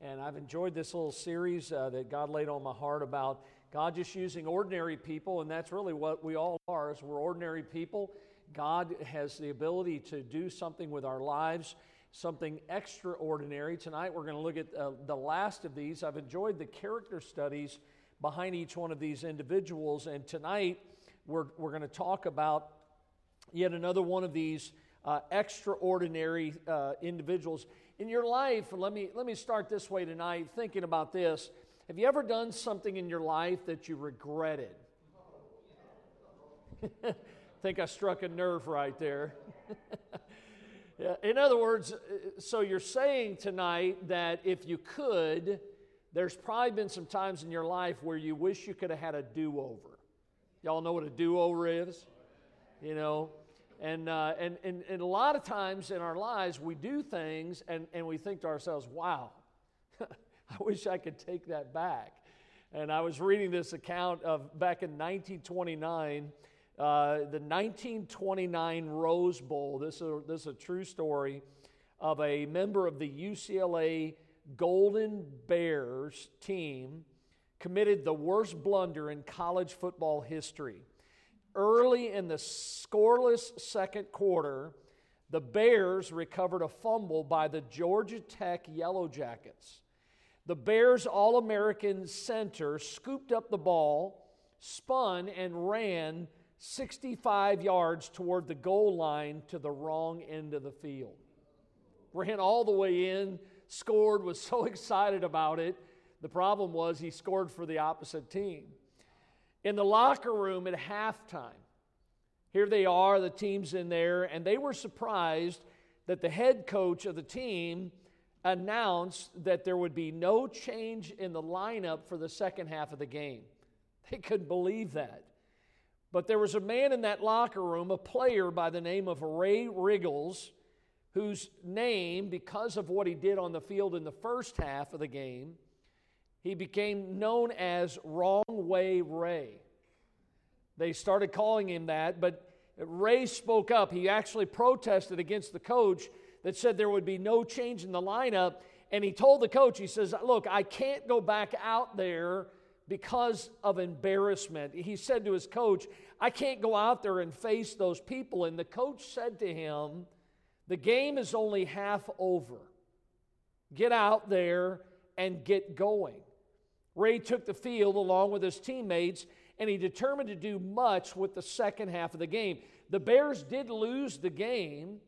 And I've enjoyed this little series uh, that God laid on my heart about God just using ordinary people, and that's really what we all are. Is we're ordinary people. God has the ability to do something with our lives, something extraordinary. Tonight we're going to look at uh, the last of these. I've enjoyed the character studies behind each one of these individuals, and tonight we're, we're going to talk about yet another one of these uh, extraordinary uh, individuals in your life. Let me let me start this way tonight, thinking about this. Have you ever done something in your life that you regretted? think I struck a nerve right there. in other words, so you're saying tonight that if you could, there's probably been some times in your life where you wish you could have had a do over. Y'all know what a do over is? You know, and, uh, and, and, and a lot of times in our lives, we do things and, and we think to ourselves, wow, I wish I could take that back. And I was reading this account of back in 1929, uh, the 1929 Rose Bowl. This is, this is a true story of a member of the UCLA Golden Bears team committed the worst blunder in college football history early in the scoreless second quarter, the Bears recovered a fumble by the Georgia Tech Yellow Jackets. The Bears All American center scooped up the ball, spun, and ran 65 yards toward the goal line to the wrong end of the field. Ran all the way in, scored, was so excited about it. The problem was he scored for the opposite team in the locker room at halftime. Here they are, the team's in there, and they were surprised that the head coach of the team announced that there would be no change in the lineup for the second half of the game. They couldn't believe that. But there was a man in that locker room, a player by the name of Ray Riggles, whose name, because of what he did on the field in the first half of the game, he became known as Wrong Way Ray. They started calling him that, but Ray spoke up. He actually protested against the coach that said there would be no change in the lineup. And he told the coach, he says, Look, I can't go back out there because of embarrassment. He said to his coach, I can't go out there and face those people. And the coach said to him, The game is only half over. Get out there and get going. Ray took the field along with his teammates and he determined to do much with the second half of the game. The Bears did lose the game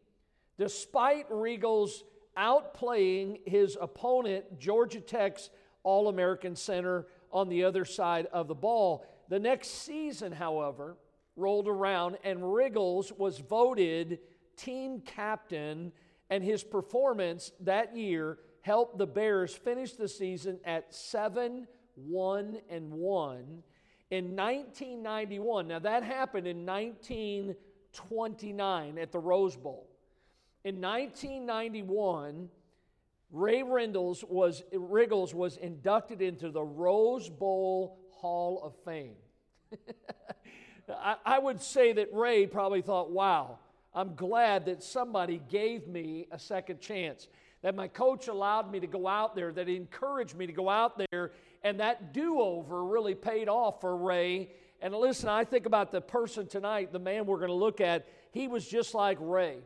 despite Riggles outplaying his opponent, Georgia Tech's All American center, on the other side of the ball. The next season, however, rolled around and Riggles was voted team captain, and his performance that year helped the Bears finish the season at 7 1 and 1 in 1991. Now, that happened in 1929 at the Rose Bowl. In 1991, Ray Rindles was, Riggles was inducted into the Rose Bowl Hall of Fame. I, I would say that Ray probably thought, wow, I'm glad that somebody gave me a second chance that my coach allowed me to go out there, that he encouraged me to go out there, and that do over really paid off for Ray. And listen, I think about the person tonight, the man we're going to look at, he was just like Ray.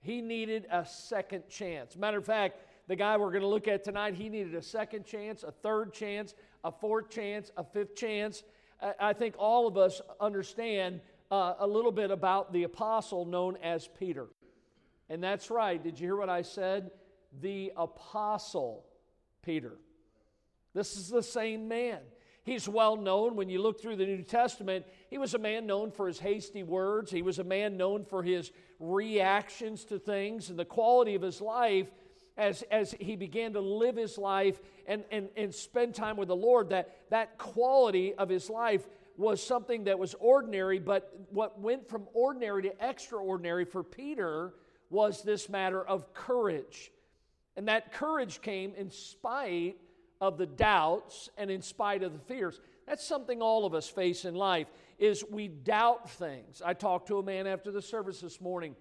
He needed a second chance. Matter of fact, the guy we're going to look at tonight, he needed a second chance, a third chance, a fourth chance, a fifth chance. I think all of us understand uh, a little bit about the apostle known as Peter. And that's right. Did you hear what I said? the apostle Peter. This is the same man. He's well known when you look through the New Testament. He was a man known for his hasty words, he was a man known for his reactions to things and the quality of his life as, as he began to live his life and, and, and spend time with the Lord. That, that quality of his life was something that was ordinary, but what went from ordinary to extraordinary for Peter was this matter of courage. And that courage came in spite of the doubts and in spite of the fears. That's something all of us face in life is we doubt things. I talked to a man after the service this morning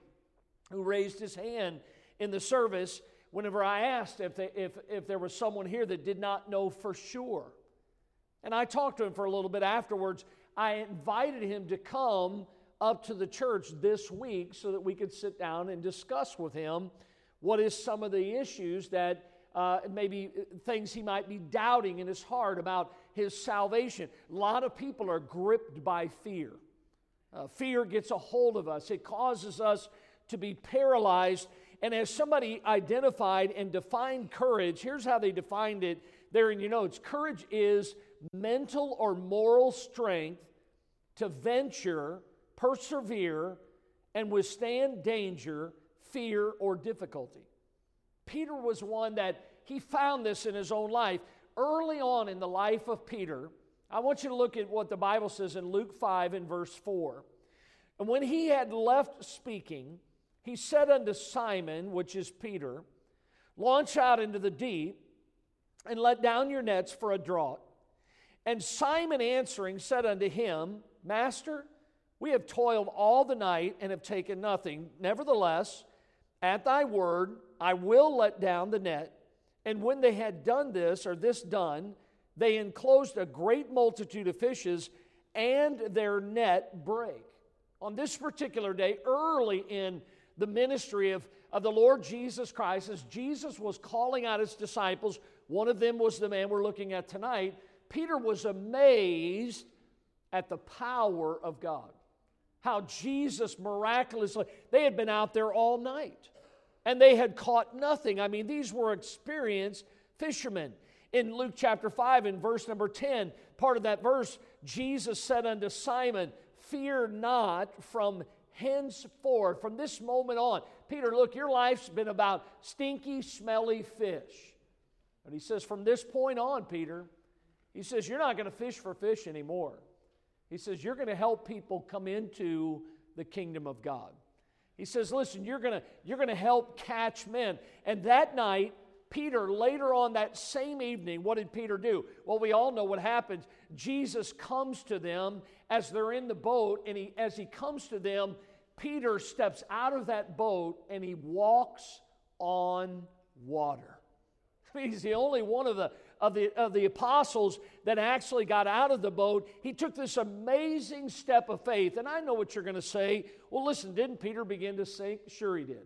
who raised his hand in the service whenever I asked if, they, if, if there was someone here that did not know for sure. And I talked to him for a little bit afterwards. I invited him to come up to the church this week so that we could sit down and discuss with him what is some of the issues that uh, maybe things he might be doubting in his heart about his salvation. A lot of people are gripped by fear. Uh, fear gets a hold of us, it causes us to be paralyzed. And as somebody identified and defined courage, here's how they defined it there in your notes courage is mental or moral strength to venture, persevere, and withstand danger, fear, or difficulty. Peter was one that he found this in his own life. Early on in the life of Peter, I want you to look at what the Bible says in Luke 5 and verse 4. And when he had left speaking, he said unto Simon, which is Peter, Launch out into the deep and let down your nets for a draught. And Simon answering said unto him, Master, we have toiled all the night and have taken nothing. Nevertheless, at thy word, I will let down the net. And when they had done this, or this done, they enclosed a great multitude of fishes, and their net brake. On this particular day, early in the ministry of, of the Lord Jesus Christ, as Jesus was calling out his disciples, one of them was the man we're looking at tonight. Peter was amazed at the power of God. How Jesus miraculously, they had been out there all night and they had caught nothing. I mean, these were experienced fishermen. In Luke chapter 5, in verse number 10, part of that verse, Jesus said unto Simon, Fear not from henceforth, from this moment on. Peter, look, your life's been about stinky, smelly fish. And he says, From this point on, Peter, he says, You're not going to fish for fish anymore. He says, You're going to help people come into the kingdom of God. He says, Listen, you're going you're going to help catch men. And that night, Peter, later on that same evening, what did Peter do? Well, we all know what happens. Jesus comes to them as they're in the boat, and he, as he comes to them, Peter steps out of that boat and he walks on water. He's the only one of the, of, the, of the apostles that actually got out of the boat. He took this amazing step of faith. And I know what you're going to say. Well, listen, didn't Peter begin to sink? Sure, he did.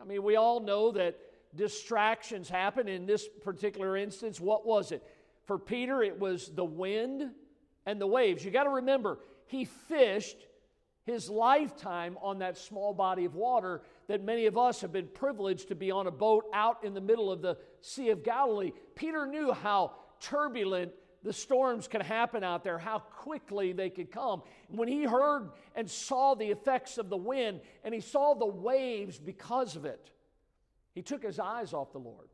I mean, we all know that distractions happen. In this particular instance, what was it? For Peter, it was the wind and the waves. You got to remember, he fished his lifetime on that small body of water that many of us have been privileged to be on a boat out in the middle of the Sea of Galilee. Peter knew how turbulent the storms could happen out there, how quickly they could come. When he heard and saw the effects of the wind and he saw the waves because of it, he took his eyes off the Lord.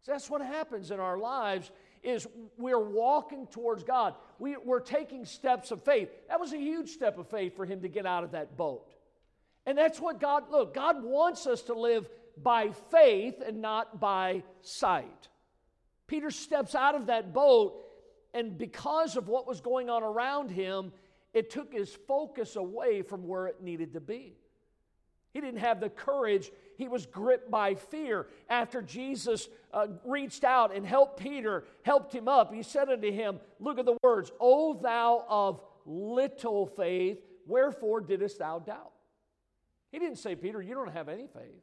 So that's what happens in our lives is we're walking towards God. We, we're taking steps of faith. That was a huge step of faith for him to get out of that boat. And that's what God, look, God wants us to live by faith and not by sight. Peter steps out of that boat, and because of what was going on around him, it took his focus away from where it needed to be. He didn't have the courage. He was gripped by fear. After Jesus uh, reached out and helped Peter, helped him up, he said unto him, Look at the words, O thou of little faith, wherefore didst thou doubt? He didn't say, Peter, you don't have any faith.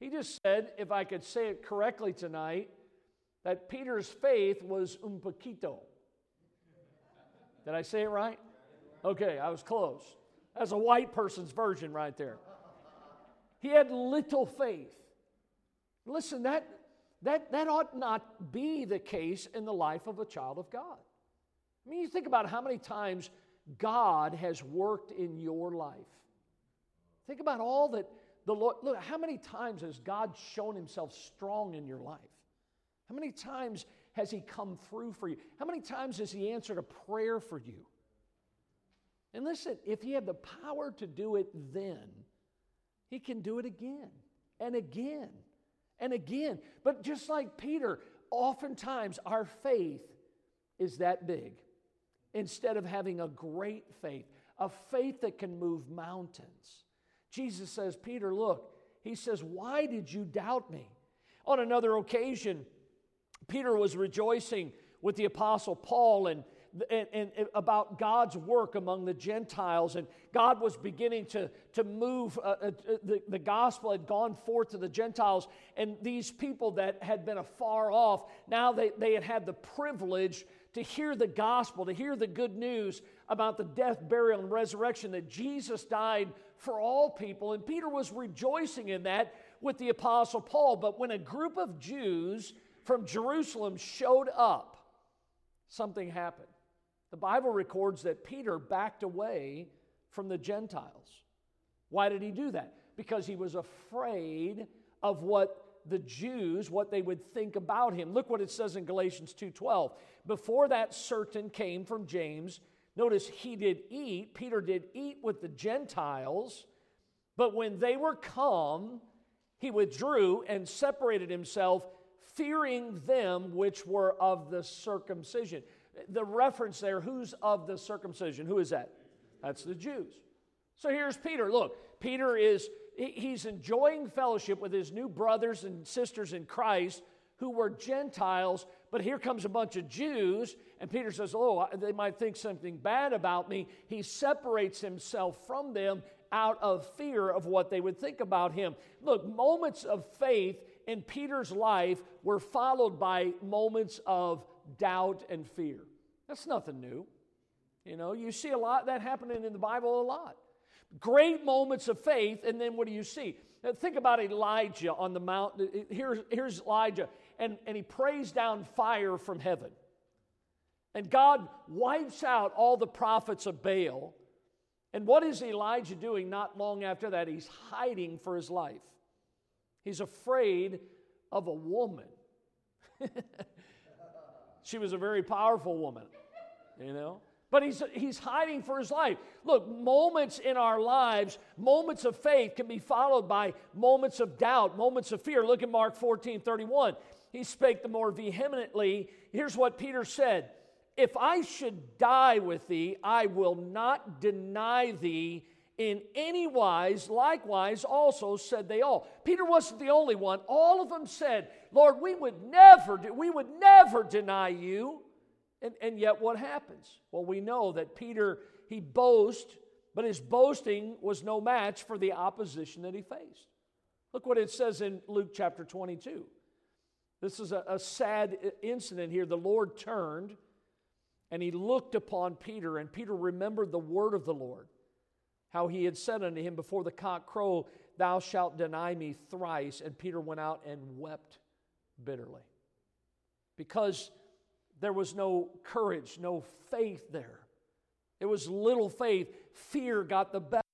He just said, if I could say it correctly tonight, that Peter's faith was un poquito. Did I say it right? Okay, I was close. That's a white person's version right there. He had little faith. Listen, that, that, that ought not be the case in the life of a child of God. I mean, you think about how many times God has worked in your life. Think about all that the Lord, look, how many times has God shown himself strong in your life? How many times has he come through for you? How many times has he answered a prayer for you? And listen, if he had the power to do it then, he can do it again and again and again. But just like Peter, oftentimes our faith is that big. Instead of having a great faith, a faith that can move mountains. Jesus says, Peter, look, He says, Why did you doubt me? On another occasion, Peter was rejoicing with the Apostle Paul and, and, and, about God's work among the Gentiles. And God was beginning to, to move, uh, uh, the, the gospel had gone forth to the Gentiles. And these people that had been afar off, now they, they had had the privilege to hear the gospel, to hear the good news about the death, burial, and resurrection that Jesus died for all people. And Peter was rejoicing in that with the Apostle Paul. But when a group of Jews from Jerusalem showed up, something happened. The Bible records that Peter backed away from the Gentiles. Why did he do that? Because he was afraid of what the Jews what they would think about him. Look what it says in Galatians 2:12. Before that certain came from James, notice he did eat, Peter did eat with the Gentiles, but when they were come, he withdrew and separated himself, fearing them which were of the circumcision. The reference there, who's of the circumcision? Who is that? That's the Jews. So here's Peter. Look, Peter is he's enjoying fellowship with his new brothers and sisters in Christ who were Gentiles, but here comes a bunch of Jews, and Peter says, Oh, they might think something bad about me. He separates himself from them out of fear of what they would think about him. Look, moments of faith in Peter's life were followed by moments of doubt and fear. That's nothing new. You know, you see a lot that happening in the Bible a lot. Great moments of faith, and then what do you see? Now, think about Elijah on the mountain. Uh, here's, here's Elijah, and, and he prays down fire from heaven. And God wipes out all the prophets of Baal. And what is Elijah doing not long after that? He's hiding for his life. He's afraid of a woman. she was a very powerful woman, you know? But he's, he's hiding for his life. Look, moments in our lives, moments of faith can be followed by moments of doubt, moments of fear. Look at Mark 14 31. He spake the more vehemently. Here's what Peter said If I should die with thee, I will not deny thee in any wise. Likewise, also said they all. Peter wasn't the only one. All of them said, Lord, we would never, we would never deny you. And, and yet, what happens? Well, we know that Peter, he boasts, but his boasting was no match for the opposition that he faced. Look what it says in Luke chapter 22. This is a, a sad incident here. The Lord turned and he looked upon Peter, and Peter remembered the word of the Lord, how he had said unto him, Before the cock crow, thou shalt deny me thrice. And Peter went out and wept bitterly. Because there was no courage, no faith there. It was little faith. Fear got the best.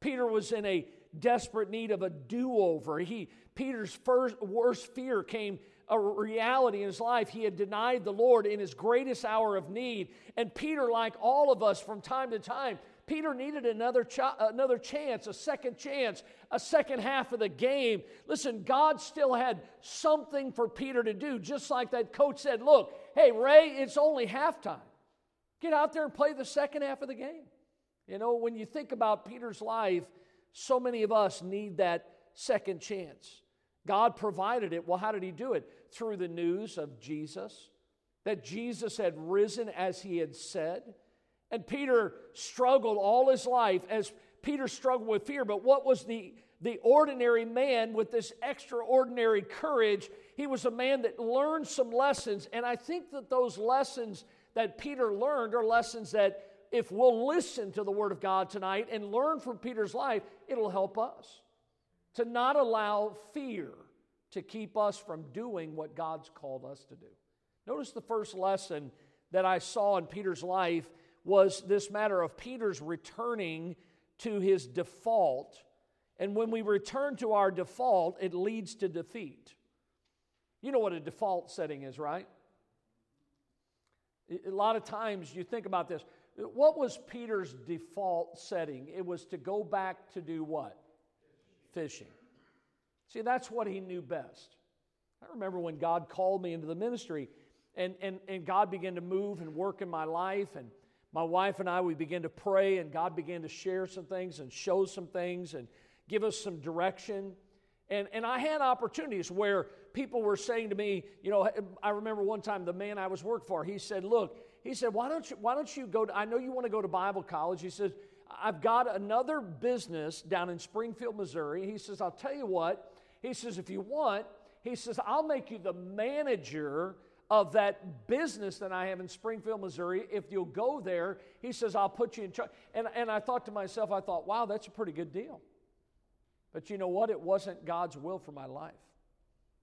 Peter was in a desperate need of a do-over. He Peter's first worst fear came a reality in his life. He had denied the Lord in his greatest hour of need. And Peter, like all of us from time to time, Peter needed another, ch- another chance, a second chance, a second half of the game. Listen, God still had something for Peter to do, just like that coach said, Look, hey, Ray, it's only halftime. Get out there and play the second half of the game. You know, when you think about Peter's life, so many of us need that second chance. God provided it. Well, how did He do it? Through the news of Jesus, that Jesus had risen as He had said and Peter struggled all his life as Peter struggled with fear. But what was the, the ordinary man with this extraordinary courage? He was a man that learned some lessons. And I think that those lessons that Peter learned are lessons that if we'll listen to the Word of God tonight and learn from Peter's life, it'll help us to not allow fear to keep us from doing what God's called us to do. Notice the first lesson that I saw in Peter's life was this matter of Peter's returning to his default. And when we return to our default, it leads to defeat. You know what a default setting is, right? A lot of times you think about this. What was Peter's default setting? It was to go back to do what? Fishing. See, that's what he knew best. I remember when God called me into the ministry and, and, and God began to move and work in my life and my wife and I, we began to pray, and God began to share some things and show some things and give us some direction. And, and I had opportunities where people were saying to me, you know, I remember one time the man I was working for, he said, look, he said, why don't you, why don't you go to, I know you want to go to Bible college. He says, I've got another business down in Springfield, Missouri. He says, I'll tell you what. He says, if you want, he says, I'll make you the manager of that business that I have in Springfield, Missouri. If you'll go there, he says, I'll put you in charge. And, and I thought to myself, I thought, wow, that's a pretty good deal. But you know what? It wasn't God's will for my life.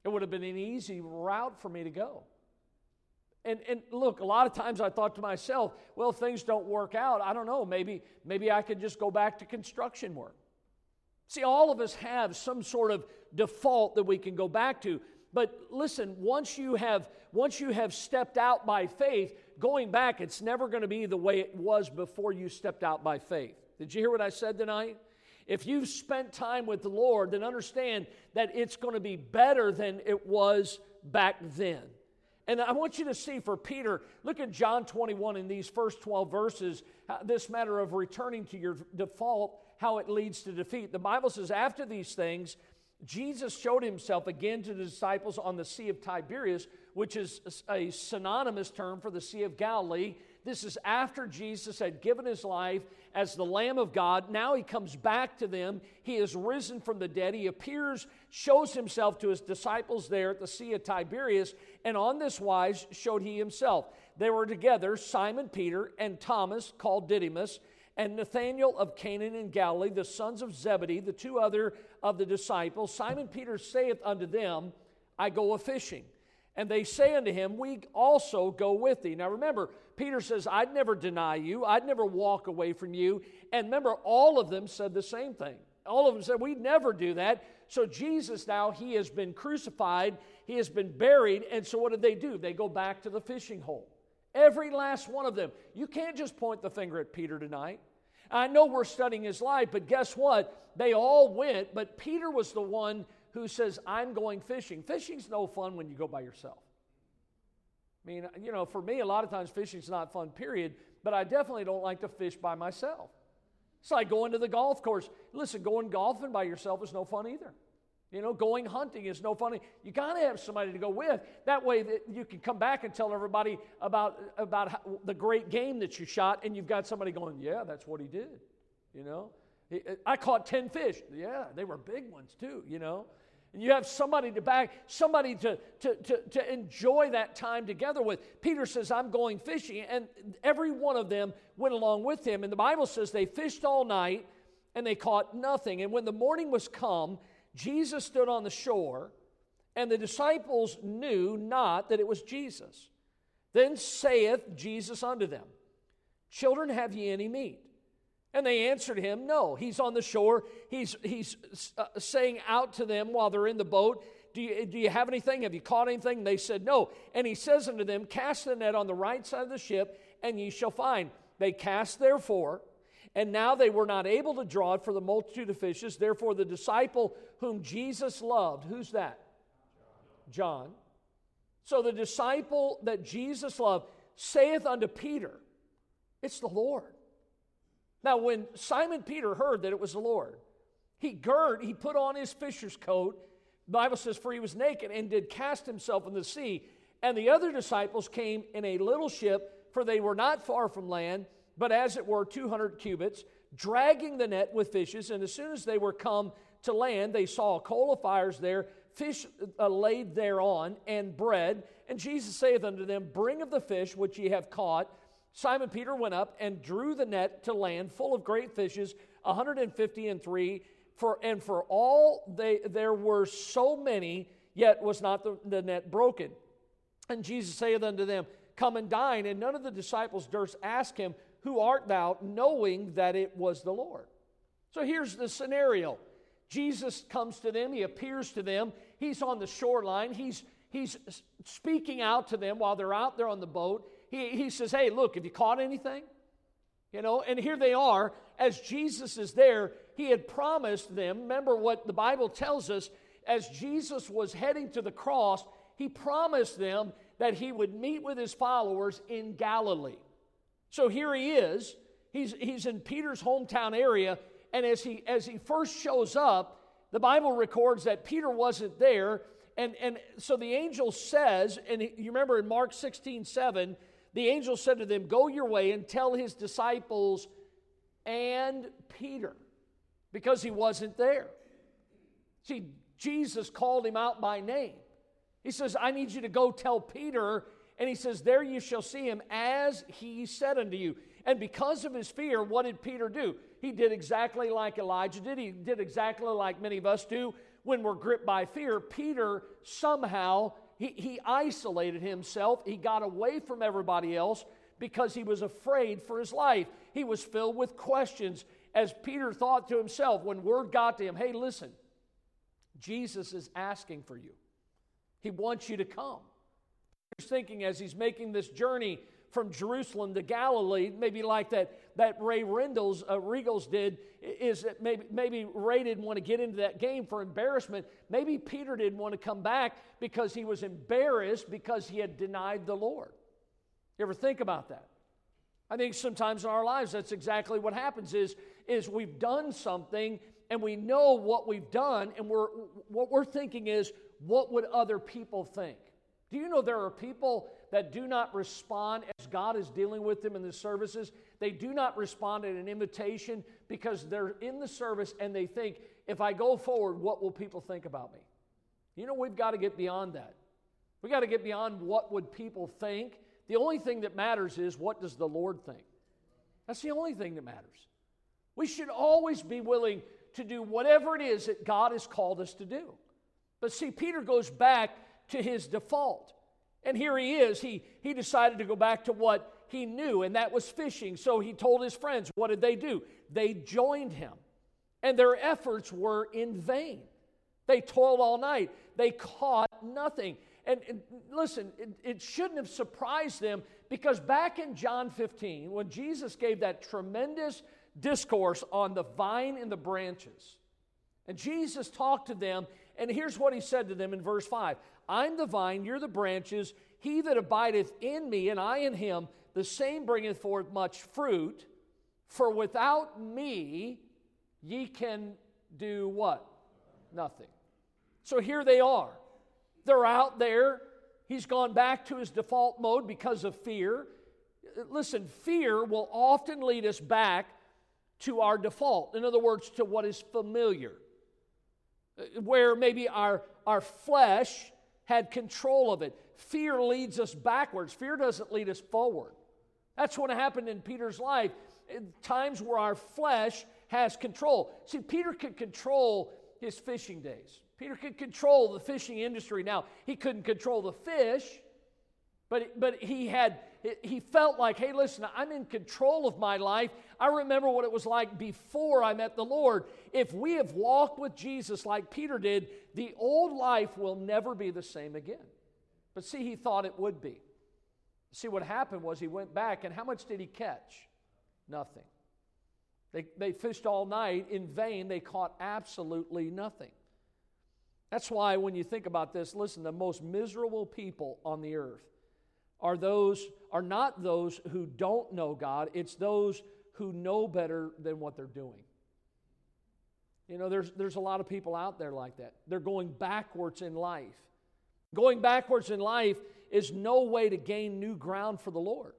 It would have been an easy route for me to go. And, and look, a lot of times I thought to myself, well, if things don't work out, I don't know, maybe, maybe I could just go back to construction work. See, all of us have some sort of default that we can go back to. But listen, once you have once you have stepped out by faith, going back, it's never going to be the way it was before you stepped out by faith. Did you hear what I said tonight? If you've spent time with the Lord, then understand that it's going to be better than it was back then. And I want you to see for Peter, look at John 21 in these first 12 verses, this matter of returning to your default, how it leads to defeat. The Bible says, after these things, Jesus showed himself again to the disciples on the Sea of Tiberias, which is a synonymous term for the Sea of Galilee. This is after Jesus had given his life as the Lamb of God. Now he comes back to them. He is risen from the dead. He appears, shows himself to his disciples there at the Sea of Tiberias, and on this wise showed he himself. They were together, Simon Peter and Thomas, called Didymus, and Nathanael of Canaan in Galilee, the sons of Zebedee, the two other of the disciples. Simon Peter saith unto them, I go a fishing. And they say unto him, We also go with thee. Now remember, Peter says, I'd never deny you, I'd never walk away from you. And remember, all of them said the same thing. All of them said, We'd never do that. So Jesus now, he has been crucified, he has been buried. And so what did they do? They go back to the fishing hole. Every last one of them. You can't just point the finger at Peter tonight. I know we're studying his life, but guess what? They all went, but Peter was the one who says, I'm going fishing. Fishing's no fun when you go by yourself. I mean, you know, for me, a lot of times fishing's not fun, period, but I definitely don't like to fish by myself. It's like going to the golf course. Listen, going golfing by yourself is no fun either. You know, going hunting is no fun. You got to have somebody to go with. That way that you can come back and tell everybody about, about how, the great game that you shot, and you've got somebody going, yeah, that's what he did. You know, I caught 10 fish. Yeah, they were big ones too, you know. And you have somebody to back, somebody to, to, to, to enjoy that time together with. Peter says, I'm going fishing. And every one of them went along with him. And the Bible says they fished all night and they caught nothing. And when the morning was come, Jesus stood on the shore, and the disciples knew not that it was Jesus. Then saith Jesus unto them, Children, have ye any meat? And they answered him, No. He's on the shore. He's, he's uh, saying out to them while they're in the boat, do you, do you have anything? Have you caught anything? And they said, No. And he says unto them, Cast the net on the right side of the ship, and ye shall find. They cast therefore, and now they were not able to draw it for the multitude of fishes. Therefore, the disciple whom Jesus loved, who's that? John. So the disciple that Jesus loved saith unto Peter, It's the Lord. Now, when Simon Peter heard that it was the Lord, he girded, he put on his fisher's coat. The Bible says, For he was naked and did cast himself in the sea. And the other disciples came in a little ship, for they were not far from land, but as it were 200 cubits, dragging the net with fishes. And as soon as they were come to land, they saw a coal of fires there, fish uh, laid thereon, and bread. And Jesus saith unto them, Bring of the fish which ye have caught. Simon Peter went up and drew the net to land full of great fishes, 150 and three. For, and for all they, there were so many, yet was not the, the net broken. And Jesus saith unto them, Come and dine. And none of the disciples durst ask him, Who art thou? knowing that it was the Lord. So here's the scenario Jesus comes to them, he appears to them, he's on the shoreline, he's, he's speaking out to them while they're out there on the boat he, he says, Hey, look, have you caught anything? You know, and here they are. As Jesus is there, he had promised them. Remember what the Bible tells us as Jesus was heading to the cross, he promised them that he would meet with his followers in Galilee. So here he is. He's, he's in Peter's hometown area. And as he, as he first shows up, the Bible records that Peter wasn't there. And, and so the angel says, and you remember in Mark 16 7, the angel said to them, Go your way and tell his disciples and Peter, because he wasn't there. See, Jesus called him out by name. He says, I need you to go tell Peter. And he says, There you shall see him as he said unto you. And because of his fear, what did Peter do? He did exactly like Elijah did. He did exactly like many of us do when we're gripped by fear. Peter somehow he, he isolated himself. He got away from everybody else because he was afraid for his life. He was filled with questions. As Peter thought to himself, when word got to him, hey, listen, Jesus is asking for you. He wants you to come. He's thinking as he's making this journey from Jerusalem to Galilee, maybe like that, that Ray Rendell's, uh, Regals did, is that maybe, maybe Ray didn't want to get into that game for embarrassment. Maybe Peter didn't want to come back because he was embarrassed because he had denied the Lord. You ever think about that? I think sometimes in our lives that's exactly what happens is, is we've done something and we know what we've done and we're, what we're thinking is, what would other people think? Do you know there are people that do not respond as God is dealing with them in the services? They do not respond at an invitation because they're in the service and they think, if I go forward, what will people think about me? You know, we've got to get beyond that. We've got to get beyond what would people think. The only thing that matters is what does the Lord think? That's the only thing that matters. We should always be willing to do whatever it is that God has called us to do. But see, Peter goes back to his default. And here he is. He, he decided to go back to what he knew, and that was fishing. So he told his friends, what did they do? They joined him, and their efforts were in vain. They toiled all night, they caught nothing. And, and listen, it, it shouldn't have surprised them because back in John 15, when Jesus gave that tremendous discourse on the vine and the branches, and Jesus talked to them, and here's what he said to them in verse 5 I'm the vine, you're the branches. He that abideth in me, and I in him, the same bringeth forth much fruit. For without me, ye can do what? Nothing. So here they are. They're out there. He's gone back to his default mode because of fear. Listen, fear will often lead us back to our default. In other words, to what is familiar. Where maybe our, our flesh had control of it. Fear leads us backwards, fear doesn't lead us forward. That's what happened in Peter's life. Times where our flesh has control. See, Peter could control his fishing days. Peter could control the fishing industry. Now, he couldn't control the fish, but, but he had he felt like, hey, listen, I'm in control of my life. I remember what it was like before I met the Lord. If we have walked with Jesus like Peter did, the old life will never be the same again. But see, he thought it would be. See, what happened was he went back, and how much did he catch? Nothing. They, they fished all night in vain, they caught absolutely nothing. That's why, when you think about this, listen, the most miserable people on the earth are those are not those who don't know God, it's those who know better than what they're doing. You know, there's, there's a lot of people out there like that. They're going backwards in life. Going backwards in life is no way to gain new ground for the Lord.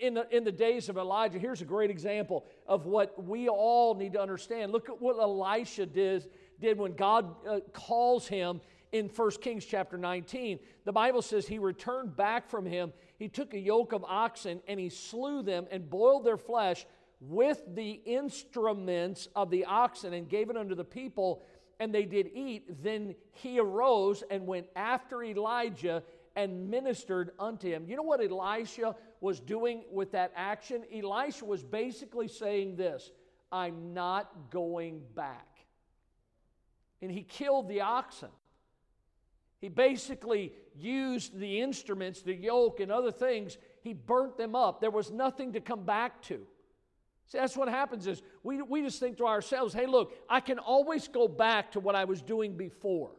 In the, in the days of Elijah, here's a great example of what we all need to understand. Look at what Elisha did, did when God uh, calls him in 1 Kings chapter 19. The Bible says he returned back from him. He took a yoke of oxen and he slew them and boiled their flesh with the instruments of the oxen and gave it unto the people, and they did eat. Then he arose and went after Elijah and ministered unto him. You know what Elisha was doing with that action? Elisha was basically saying this I'm not going back. And he killed the oxen. He basically used the instruments, the yoke, and other things. He burnt them up. There was nothing to come back to. See, that's what happens is we, we just think to ourselves, hey, look, I can always go back to what I was doing before.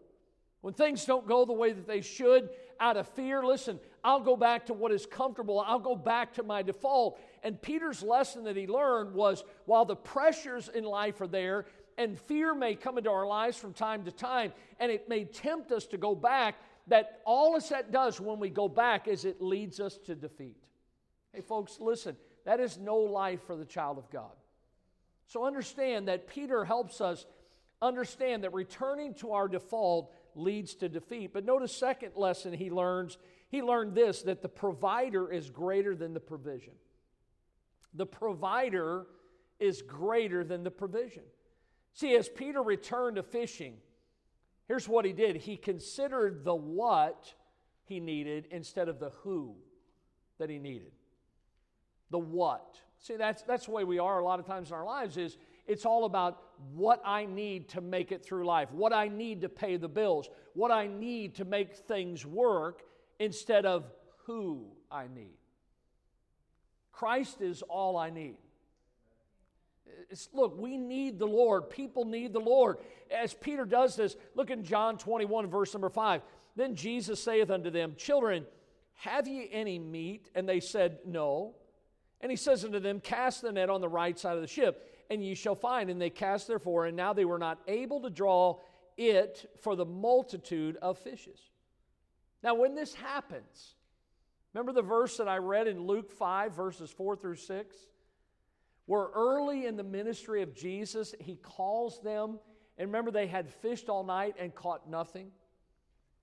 When things don't go the way that they should, out of fear, listen, I'll go back to what is comfortable. I'll go back to my default. And Peter's lesson that he learned was while the pressures in life are there, and fear may come into our lives from time to time, and it may tempt us to go back. That all that does when we go back is it leads us to defeat. Hey, folks, listen, that is no life for the child of God. So understand that Peter helps us understand that returning to our default leads to defeat. But notice second lesson he learns, he learned this that the provider is greater than the provision. The provider is greater than the provision. See, as Peter returned to fishing, here's what he did. He considered the what he needed instead of the who that he needed. The what. See, that's, that's the way we are a lot of times in our lives is it's all about what I need to make it through life, what I need to pay the bills, what I need to make things work instead of who I need. Christ is all I need. It's, look, we need the Lord. People need the Lord. As Peter does this, look in John 21, verse number 5. Then Jesus saith unto them, Children, have ye any meat? And they said, No. And he says unto them, Cast the net on the right side of the ship and ye shall find. And they cast therefore, and now they were not able to draw it for the multitude of fishes. Now, when this happens, remember the verse that I read in Luke 5, verses 4 through 6? Where early in the ministry of Jesus, he calls them, and remember they had fished all night and caught nothing.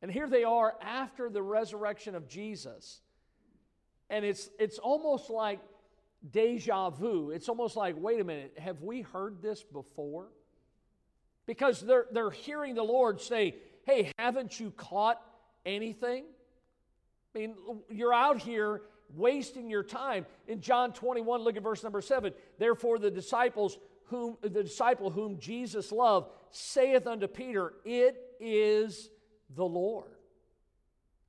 And here they are after the resurrection of Jesus. And it's, it's almost like deja vu. It's almost like, wait a minute, have we heard this before? Because they're, they're hearing the Lord say, hey, haven't you caught anything? I mean, you're out here wasting your time. In John 21, look at verse number 7. Therefore, the disciples whom the disciple whom Jesus loved saith unto Peter, It is the Lord.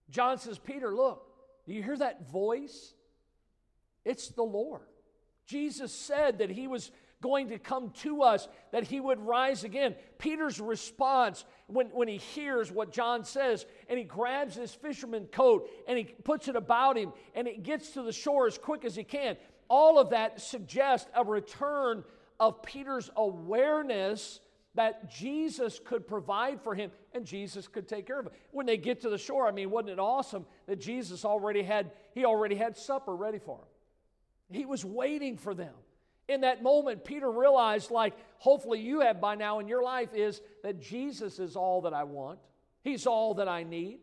John says, Peter, look, do you hear that voice? It's the Lord. Jesus said that he was going to come to us, that he would rise again. Peter's response when, when he hears what John says, and he grabs his fisherman coat and he puts it about him and he gets to the shore as quick as he can, all of that suggests a return of Peter's awareness that Jesus could provide for him and Jesus could take care of him. When they get to the shore, I mean, wasn't it awesome that Jesus already had he already had supper ready for him? He was waiting for them. In that moment, Peter realized, like hopefully you have by now in your life, is that Jesus is all that I want. He's all that I need.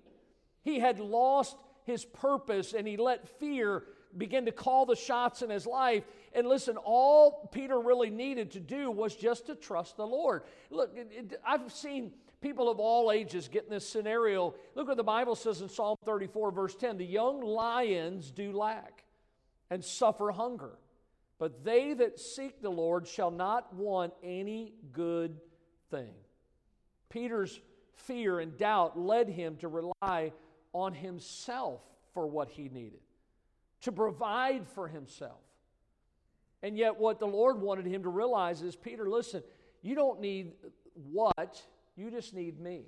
He had lost his purpose and he let fear begin to call the shots in his life. And listen, all Peter really needed to do was just to trust the Lord. Look, it, it, I've seen people of all ages get in this scenario. Look what the Bible says in Psalm 34, verse 10 the young lions do lack and suffer hunger. But they that seek the Lord shall not want any good thing. Peter's fear and doubt led him to rely on himself for what he needed, to provide for himself. And yet, what the Lord wanted him to realize is Peter, listen, you don't need what, you just need me.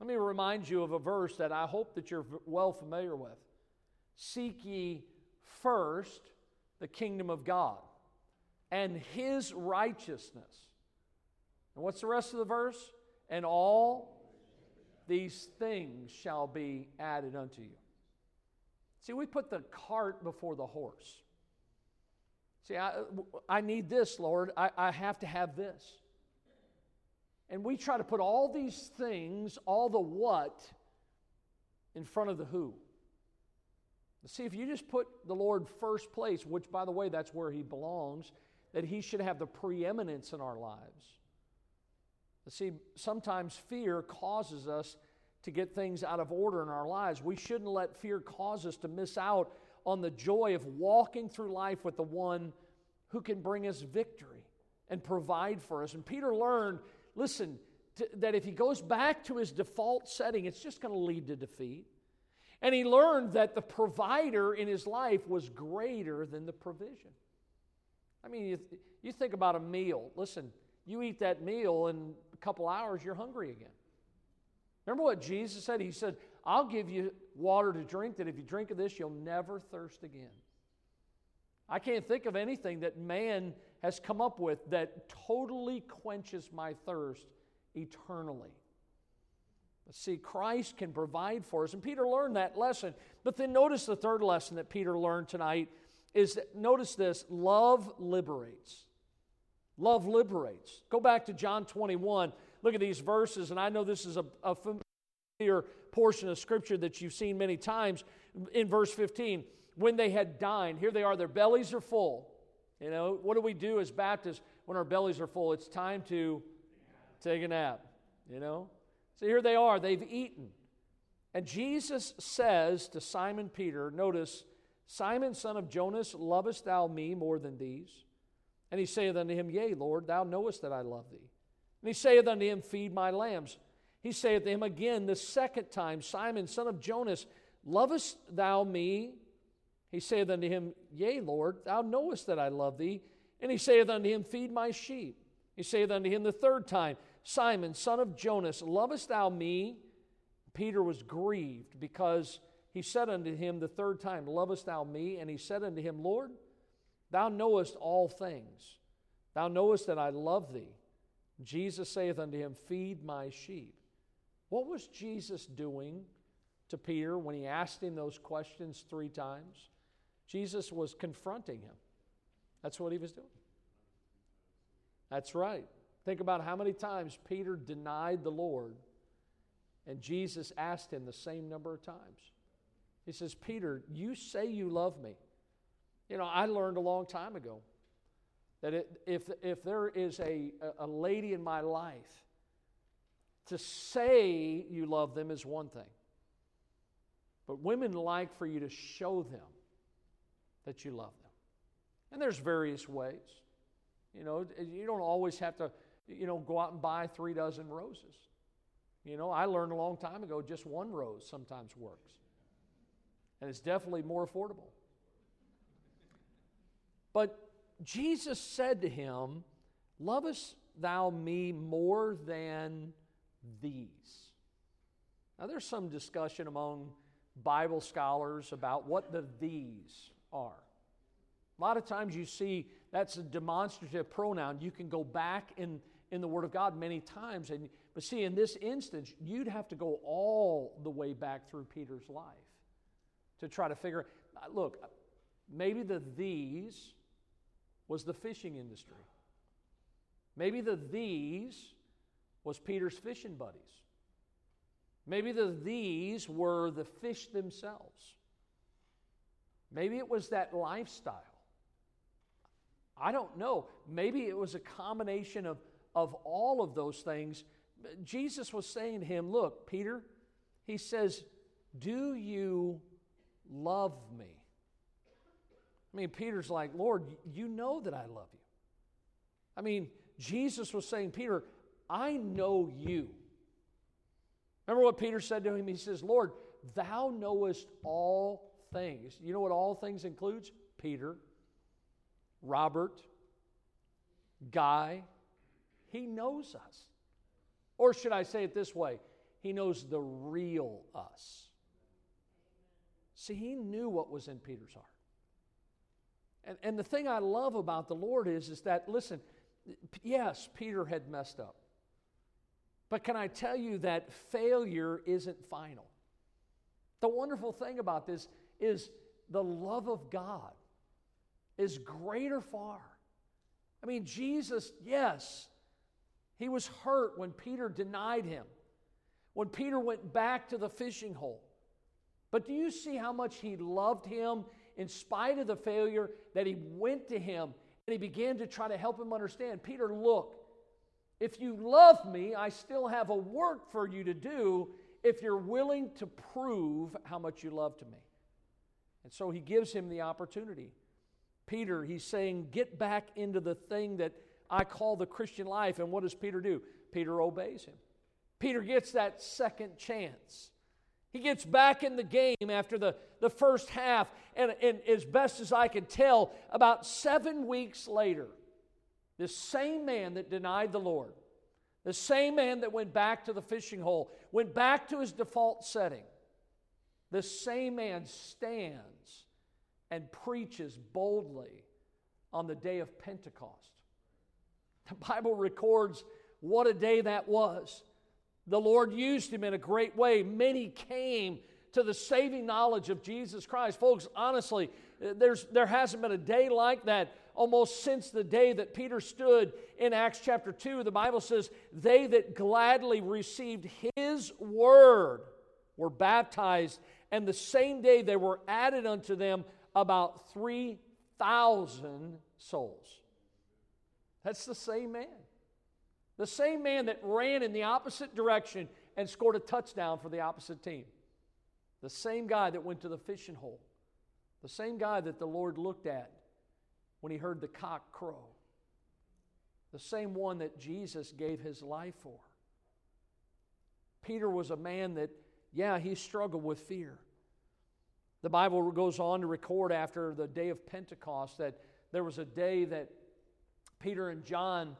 Let me remind you of a verse that I hope that you're well familiar with. Seek ye first the kingdom of God and his righteousness. And what's the rest of the verse? And all these things shall be added unto you. See, we put the cart before the horse. See, I, I need this, Lord. I, I have to have this. And we try to put all these things, all the what, in front of the who. See, if you just put the Lord first place, which, by the way, that's where He belongs, that He should have the preeminence in our lives. See, sometimes fear causes us to get things out of order in our lives. We shouldn't let fear cause us to miss out on the joy of walking through life with the one who can bring us victory and provide for us. And Peter learned listen, to, that if he goes back to his default setting, it's just going to lead to defeat. And he learned that the provider in his life was greater than the provision. I mean, you, you think about a meal. Listen, you eat that meal, in a couple hours, you're hungry again. Remember what Jesus said? He said, I'll give you water to drink that if you drink of this, you'll never thirst again. I can't think of anything that man has come up with that totally quenches my thirst eternally. But see, Christ can provide for us. And Peter learned that lesson. But then notice the third lesson that Peter learned tonight is that, notice this love liberates. Love liberates. Go back to John 21. Look at these verses, and I know this is a, a familiar portion of Scripture that you've seen many times. In verse 15, when they had dined, here they are, their bellies are full. You know, what do we do as Baptists when our bellies are full? It's time to take a nap, you know? So here they are, they've eaten. And Jesus says to Simon Peter, notice, Simon, son of Jonas, lovest thou me more than these? And he saith unto him, Yea, Lord, thou knowest that I love thee. And he saith unto him, Feed my lambs. He saith to him again the second time, Simon, son of Jonas, lovest thou me? He saith unto him, Yea, Lord, thou knowest that I love thee. And he saith unto him, Feed my sheep. He saith unto him the third time, Simon, son of Jonas, lovest thou me? Peter was grieved because he said unto him the third time, Lovest thou me? And he said unto him, Lord, thou knowest all things. Thou knowest that I love thee. Jesus saith unto him, Feed my sheep. What was Jesus doing to Peter when he asked him those questions three times? Jesus was confronting him. That's what he was doing. That's right. Think about how many times Peter denied the Lord, and Jesus asked him the same number of times. He says, Peter, you say you love me. You know, I learned a long time ago that it, if, if there is a, a lady in my life, to say you love them is one thing. But women like for you to show them that you love them. And there's various ways. You know, you don't always have to you know, go out and buy three dozen roses. You know, I learned a long time ago just one rose sometimes works. And it's definitely more affordable. But Jesus said to him, Lovest thou me more than these? Now, there's some discussion among Bible scholars about what the these are. A lot of times you see that's a demonstrative pronoun. You can go back in in the Word of God many times. And, but see, in this instance, you'd have to go all the way back through Peter's life to try to figure uh, look, maybe the these was the fishing industry. Maybe the these was Peter's fishing buddies. Maybe the these were the fish themselves. Maybe it was that lifestyle. I don't know. Maybe it was a combination of of all of those things, Jesus was saying to him, Look, Peter, he says, Do you love me? I mean, Peter's like, Lord, you know that I love you. I mean, Jesus was saying, Peter, I know you. Remember what Peter said to him? He says, Lord, thou knowest all things. You know what all things includes? Peter, Robert, Guy, he knows us. Or should I say it this way? He knows the real us. See, he knew what was in Peter's heart. And, and the thing I love about the Lord is, is that, listen, yes, Peter had messed up. But can I tell you that failure isn't final? The wonderful thing about this is the love of God is greater far. I mean, Jesus, yes, he was hurt when Peter denied him, when Peter went back to the fishing hole. But do you see how much he loved him in spite of the failure that he went to him and he began to try to help him understand? Peter, look, if you love me, I still have a work for you to do if you're willing to prove how much you love to me. And so he gives him the opportunity. Peter, he's saying, get back into the thing that I call the Christian life. And what does Peter do? Peter obeys him. Peter gets that second chance. He gets back in the game after the, the first half. And, and as best as I can tell, about seven weeks later, this same man that denied the Lord, the same man that went back to the fishing hole, went back to his default setting, the same man stands and preaches boldly on the day of Pentecost. The Bible records what a day that was. The Lord used him in a great way. Many came to the saving knowledge of Jesus Christ. Folks, honestly, there's, there hasn't been a day like that almost since the day that Peter stood in Acts chapter 2. The Bible says, They that gladly received his word were baptized, and the same day there were added unto them about 3,000 souls. That's the same man. The same man that ran in the opposite direction and scored a touchdown for the opposite team. The same guy that went to the fishing hole. The same guy that the Lord looked at when he heard the cock crow. The same one that Jesus gave his life for. Peter was a man that, yeah, he struggled with fear. The Bible goes on to record after the day of Pentecost that there was a day that Peter and John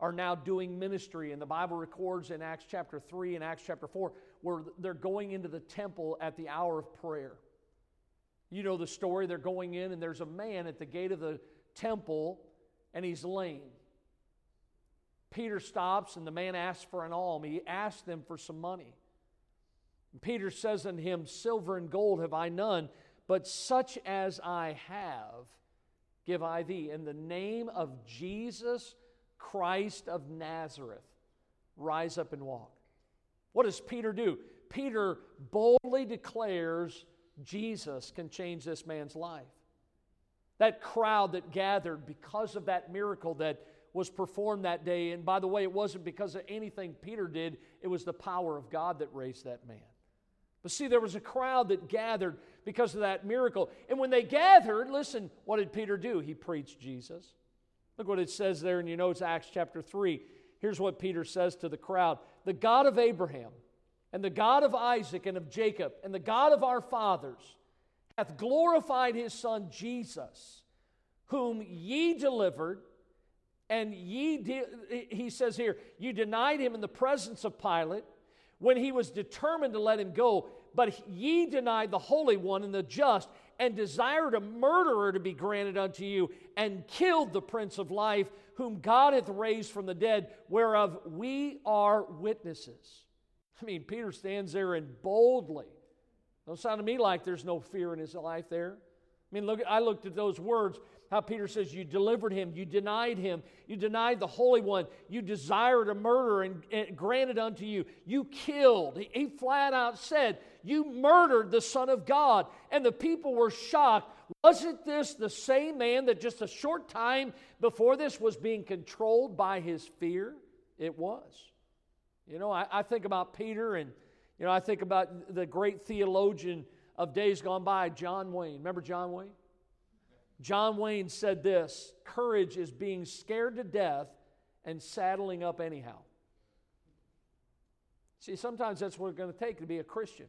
are now doing ministry. And the Bible records in Acts chapter 3 and Acts chapter 4 where they're going into the temple at the hour of prayer. You know the story. They're going in, and there's a man at the gate of the temple, and he's lame. Peter stops, and the man asks for an alms. He asks them for some money. And Peter says unto him, Silver and gold have I none, but such as I have give I thee. In the name of Jesus Christ of Nazareth, rise up and walk. What does Peter do? Peter boldly declares Jesus can change this man's life. That crowd that gathered because of that miracle that was performed that day, and by the way, it wasn't because of anything Peter did, it was the power of God that raised that man. But see, there was a crowd that gathered because of that miracle. And when they gathered, listen, what did Peter do? He preached Jesus. Look what it says there, and you know it's Acts chapter 3. Here's what Peter says to the crowd The God of Abraham, and the God of Isaac and of Jacob, and the God of our fathers, hath glorified his Son Jesus, whom ye delivered, and ye, de- he says here, you denied him in the presence of Pilate when he was determined to let him go, but ye denied the Holy One and the just, and desired a murderer to be granted unto you, and killed the Prince of Life, whom God hath raised from the dead, whereof we are witnesses. I mean, Peter stands there and boldly. Don't sound to me like there's no fear in his life there. I mean, look, I looked at those words how Peter says, You delivered him, you denied him, you denied the Holy One, you desired a murder and, and granted unto you, you killed. He, he flat out said, You murdered the Son of God. And the people were shocked. Wasn't this the same man that just a short time before this was being controlled by his fear? It was. You know, I, I think about Peter and, you know, I think about the great theologian of days gone by, John Wayne. Remember John Wayne? John Wayne said this courage is being scared to death and saddling up anyhow. See, sometimes that's what it's going to take to be a Christian.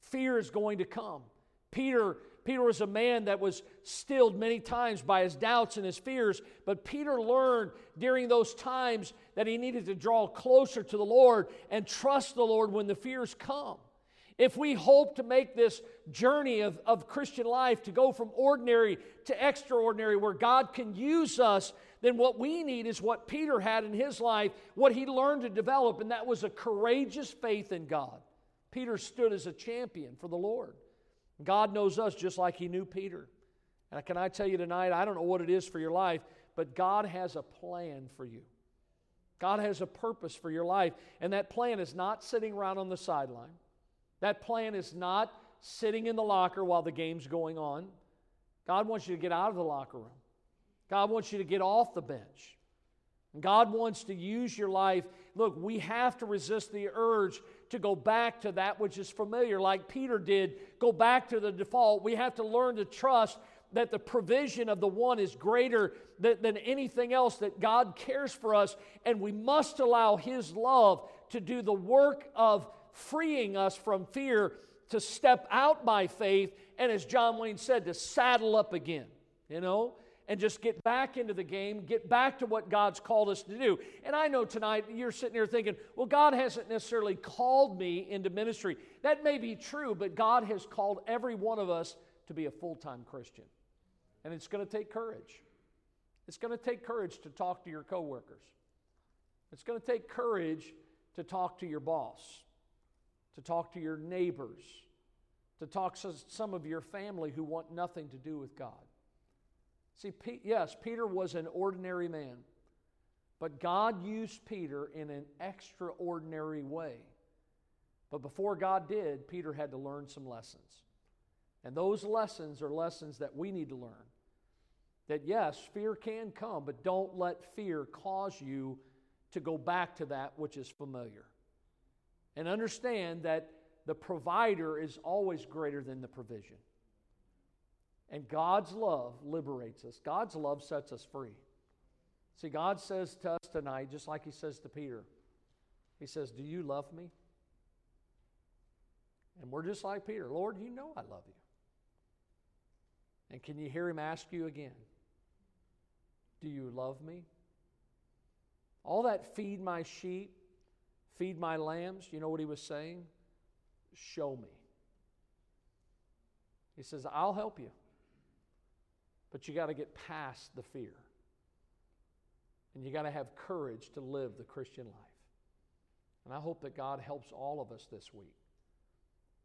Fear is going to come. Peter, Peter was a man that was stilled many times by his doubts and his fears, but Peter learned during those times that he needed to draw closer to the Lord and trust the Lord when the fears come. If we hope to make this journey of, of Christian life to go from ordinary to extraordinary, where God can use us, then what we need is what Peter had in his life, what he learned to develop, and that was a courageous faith in God. Peter stood as a champion for the Lord. God knows us just like he knew Peter. And can I tell you tonight, I don't know what it is for your life, but God has a plan for you. God has a purpose for your life, and that plan is not sitting around on the sideline. That plan is not sitting in the locker while the game's going on. God wants you to get out of the locker room. God wants you to get off the bench. God wants to use your life. Look, we have to resist the urge to go back to that which is familiar, like Peter did, go back to the default. We have to learn to trust that the provision of the one is greater than, than anything else, that God cares for us, and we must allow His love to do the work of freeing us from fear to step out by faith and, as John Wayne said, to saddle up again, you know, and just get back into the game, get back to what God's called us to do. And I know tonight you're sitting here thinking, well, God hasn't necessarily called me into ministry. That may be true, but God has called every one of us to be a full time Christian. And it's going to take courage. It's going to take courage to talk to your coworkers. It's going to take courage to talk to your boss, to talk to your neighbors, to talk to some of your family who want nothing to do with God. See, yes, Peter was an ordinary man, but God used Peter in an extraordinary way. But before God did, Peter had to learn some lessons. And those lessons are lessons that we need to learn. That yes, fear can come, but don't let fear cause you to go back to that which is familiar. And understand that the provider is always greater than the provision. And God's love liberates us, God's love sets us free. See, God says to us tonight, just like He says to Peter, He says, Do you love me? And we're just like Peter Lord, you know I love you. And can you hear Him ask you again, Do you love me? All that feed my sheep, feed my lambs, you know what He was saying? Show me. He says, I'll help you. But you got to get past the fear. And you got to have courage to live the Christian life. And I hope that God helps all of us this week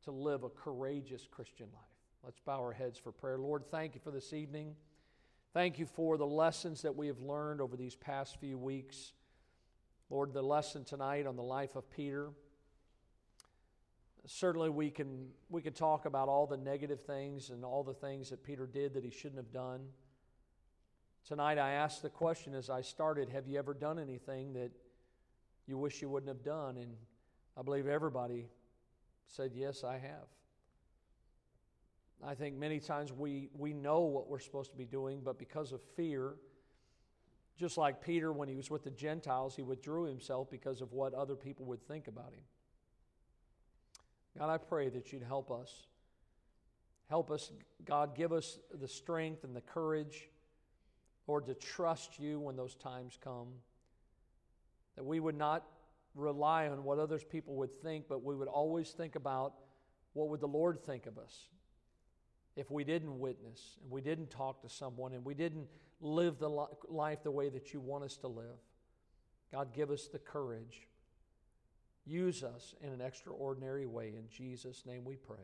to live a courageous Christian life. Let's bow our heads for prayer. Lord, thank you for this evening. Thank you for the lessons that we have learned over these past few weeks. Lord, the lesson tonight on the life of Peter. Certainly, we can, we can talk about all the negative things and all the things that Peter did that he shouldn't have done. Tonight, I asked the question as I started Have you ever done anything that you wish you wouldn't have done? And I believe everybody said, Yes, I have. I think many times we, we know what we're supposed to be doing, but because of fear, just like Peter, when he was with the Gentiles, he withdrew himself because of what other people would think about him. God, I pray that you'd help us. Help us, God, give us the strength and the courage, Lord, to trust you when those times come. That we would not rely on what others people would think, but we would always think about what would the Lord think of us if we didn't witness and we didn't talk to someone and we didn't live the life the way that you want us to live. God, give us the courage. Use us in an extraordinary way. In Jesus' name we pray.